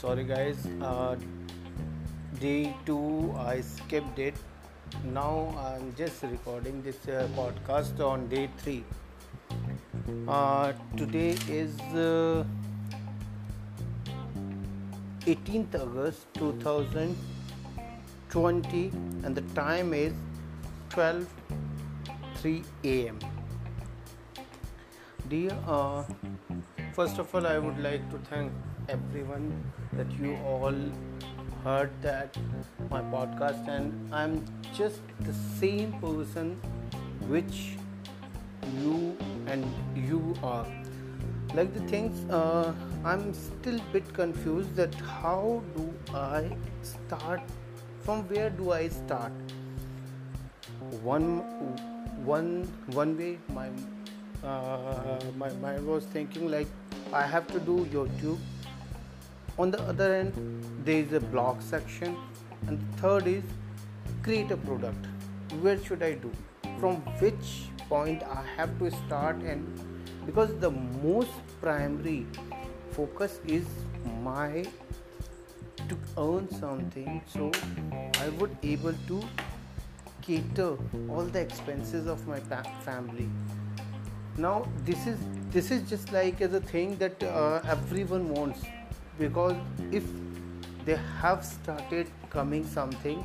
sorry guys. Uh, day 2 i skipped it. Now i'm just recording this uh, podcast on day 3 uh, today is uh, 18th august 2020 and the time is 12 3 am dear uh, first of all i would like to thank everyone that you all heard that my podcast and i'm just the same person which you and you are. Like the things uh, i'm still bit confused that how do i start? From where do i start? One one one way my uh, my mind was thinking like i have to do youtube on the other end there is a blog section and the third is create a product. Where should i do? From which point i have to start and because the most primary focus is my to earn something so i would able to cater all the expenses of my family. Now this is this is just like as a thing that uh, everyone wants because if they have started coming something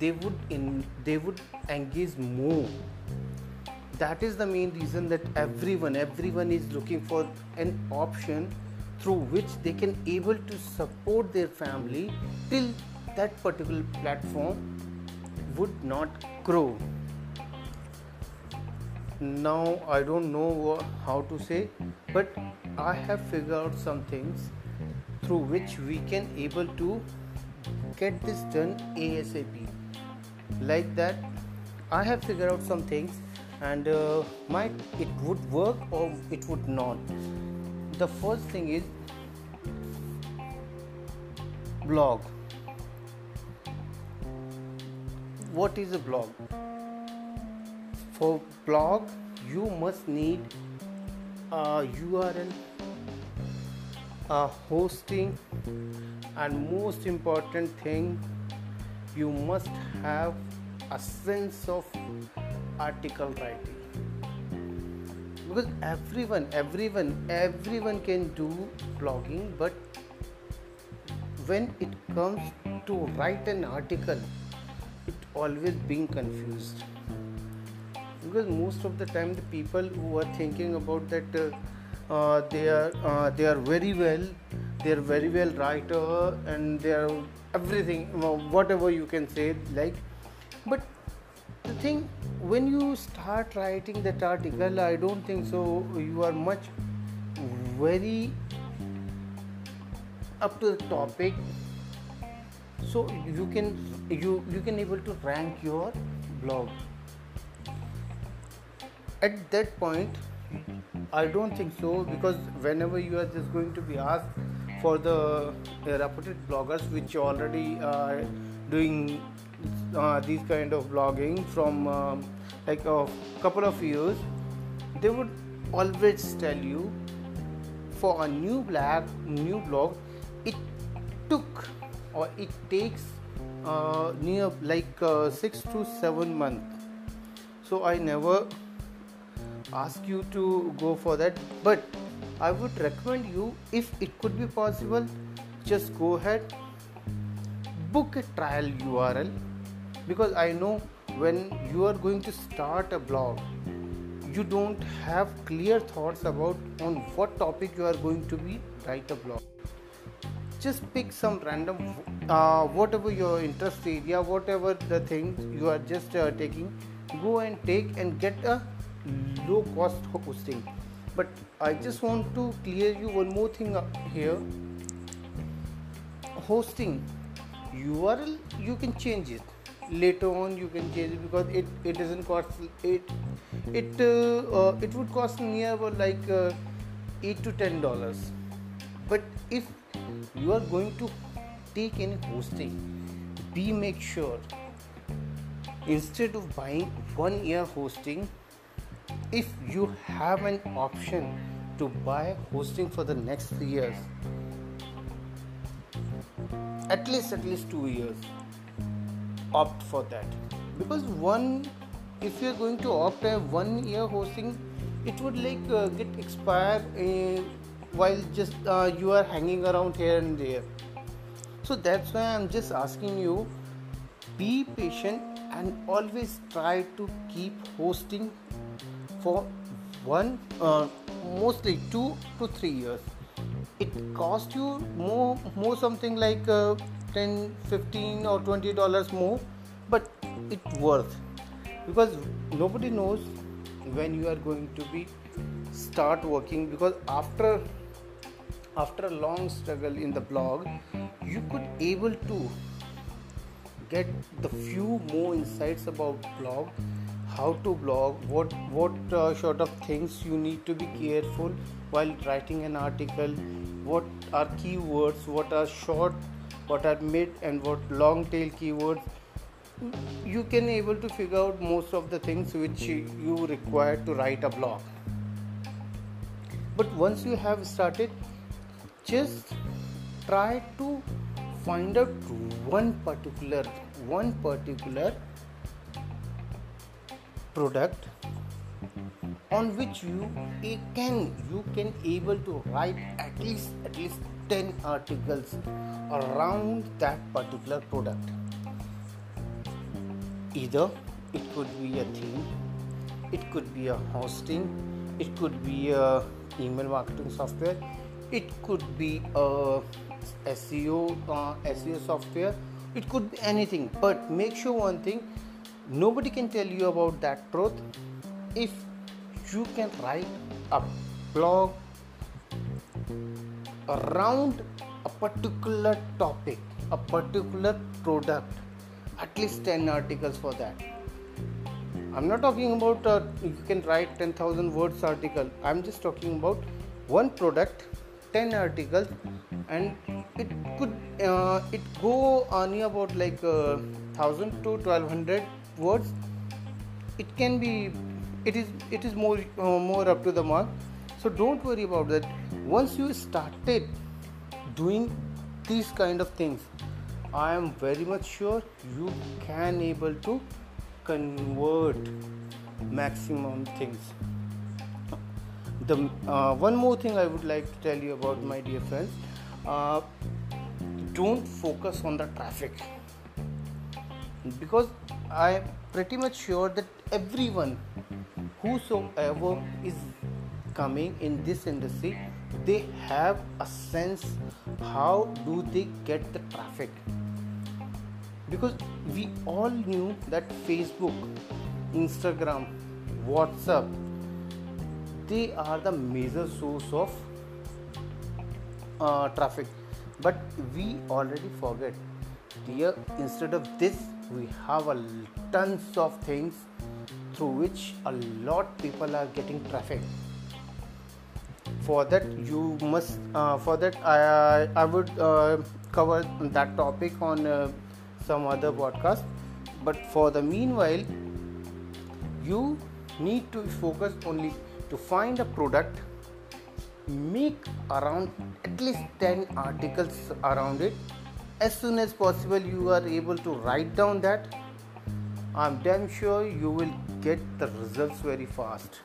they would in they would engage more. That is the main reason that everyone everyone is looking for an option through which they can able to support their family till that particular platform would not grow. Now i don't know how to say but i have figured out some things through which we can able to get this done asap like that i have figured out some things and uh, might it would work or it would not. The first thing is blog. What is a blog? For blog you must need a url a hosting and most important thing you must have a sense of article writing. Because everyone everyone everyone can do blogging but when it comes to write an article it always being confused. Because most of the time the people who are thinking about that uh, uh, they are uh, they are very well they are very well writer and they are everything whatever you can say like but the thing when you start writing that article i don't think so you are much very up to the topic. So you can you you can able to rank your blog. At that point i don't think so because whenever you are just going to be asked for the uh, reputed bloggers which already are doing uh, these kind of blogging from um, like a couple of years they would always tell you for a new blog new blog it took or it takes uh, near like uh, 6 to 7 months. So i never ask you to go for that but i would recommend you if it could be possible just go ahead book a trial url because i know when you are going to start a blog you don't have clear thoughts about on what topic you are going to be write a blog. Just pick some random uh, whatever your interest area whatever the things you are just uh, taking go and take and get a low cost hosting. But i just want to clear you one more thing up here. Hosting url you can change it. Later on you can change it because it, it doesn't cost it it uh, uh, it would cost near about like uh, 8 to 10 dollars. But if you are going to take any hosting be make sure instead of buying one year hosting if you have an option to buy hosting for the next three years at least at least two years opt for that. Because one if you're going to opt a one year hosting it would like uh, get expire uh, while just uh, you are hanging around here and there. So that's why i'm just asking you be patient and always try to keep hosting for one uh, mostly two to three years. It cost you more more something like uh, 10 15 or 20 dollars more but it worth. Because nobody knows when you are going to be start working because after after a long struggle in the blog you could able to get the few more insights about blog how to blog what what uh, sort of things you need to be careful while writing an article what are keywords what are short what are mid and what long tail keywords. You can able to figure out most of the things which you require to write a blog. But once you have started just try to find out one particular one particular product on which you can you can able to write at least at least 10 articles around that particular product. Either it could be a theme it could be a hosting it could be a email marketing software it could be a seo uh, seo software it could be anything. But make sure one thing nobody can tell you about that truth if you can write a blog around a particular topic a particular product. At least 10 articles for that. I'm not talking about uh, you can write 10000 words article. I'm just talking about one product 10 articles and it could uh, it go only about like uh, 1000 to 1200 words it can be it is it is more uh, more up to the mark. So don't worry about that. Once you started doing these kind of things i am very much sure you can able to convert maximum things. The uh, one more thing i would like to tell you about my dear friends uh, don't focus on the traffic. Because I'm pretty much sure that everyone whosoever is coming in this industry they have a sense how do they get the traffic. Because we all knew that facebook instagram whatsapp they are the major source of uh, traffic. But we already forget here. Instead of this we have a tons of things through which a lot people are getting traffic. For that you must uh, for that i i would uh, cover that topic on uh, some other podcast. But for the meanwhile you need to focus only to find a product make around at least 10 articles around it as soon as possible you are able to write down that. I'm damn sure you will get the results very fast.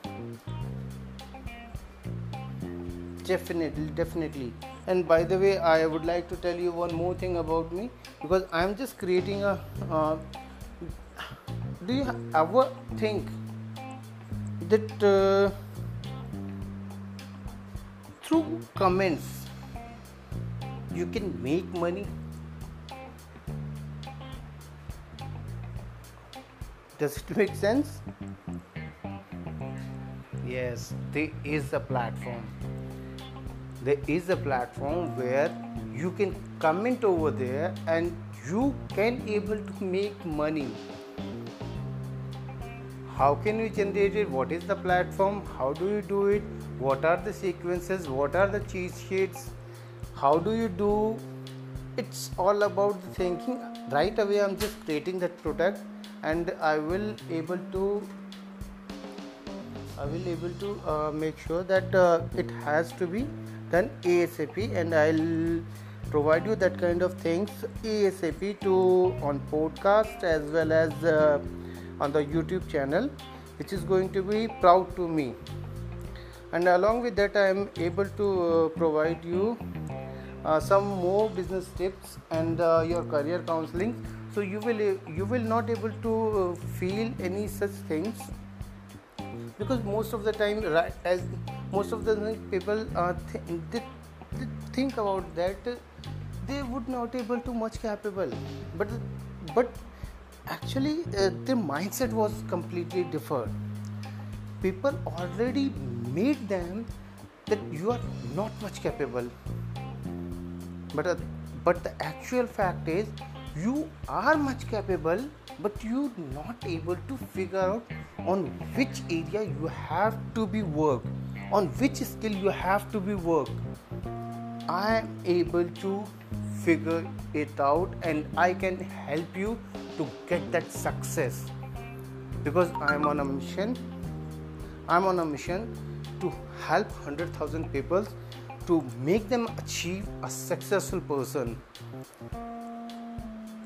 Definitely definitely. And by the way i would like to tell you one more thing about me because i'm just creating a uh, do you ever think that uh, through comments you can make money does it make sense? Yes there is a platform. There is a platform where you can comment over there and you can able to make money. How can you generate it? What is the platform? How do you do it? What are the sequences? What are the cheat sheets? How do you do? It's all about the thinking. Right away i'm just creating that product and i will able to i will able to uh, make sure that uh, it has to be done asap and i'll provide you that kind of things asap to on podcast as well as uh, on the youtube channel which is going to be proud to me. And along with that i am able to uh, provide you uh, some more business tips and uh, your career counseling so you will you will not able to uh, feel any such things because most of the time as most of the people uh, th- they, they think about that they would not able to much capable. But but actually uh, their mindset was completely different. People already made them that you are not much capable. But uh, but the actual fact is you are much capable but you not able to figure out on which area you have to be work on which skill you have to be work. I am able to figure it out and i can help you to get that success. Because i am on a mission i'm on a mission to help 100000 people to make them achieve a successful person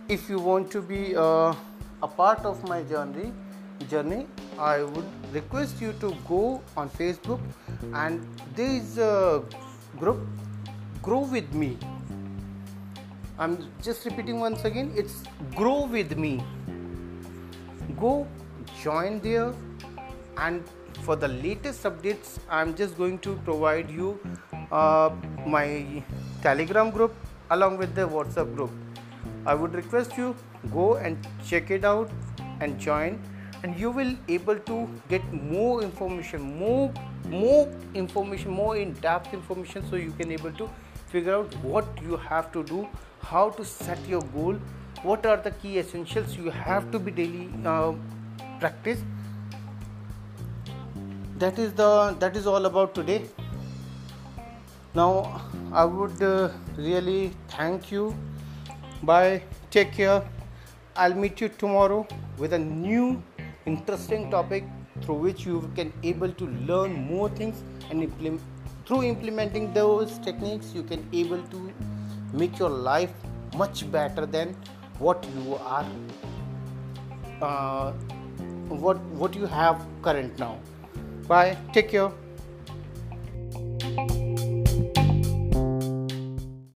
if you want to be uh, a part of my journey journey i would request you to go on facebook and there is a group grow with me. I'm just repeating once again it's grow with me. Go join there and for the latest updates i'm just going to provide you uh, my telegram group along with the whatsapp group i would request you go and check it out and join and you will able to get more information more more information more in depth information so you can able to figure out what you have to do how to set your goal what are the key essentials you have to be daily uh, practice. That is the that is all about today. Now i would uh, really thank you bye take care i'll meet you tomorrow with a new interesting topic through which you can able to learn more things and implement through implementing those techniques you can able to make your life much better than what you are uh, what what you have current now Bye. Take care.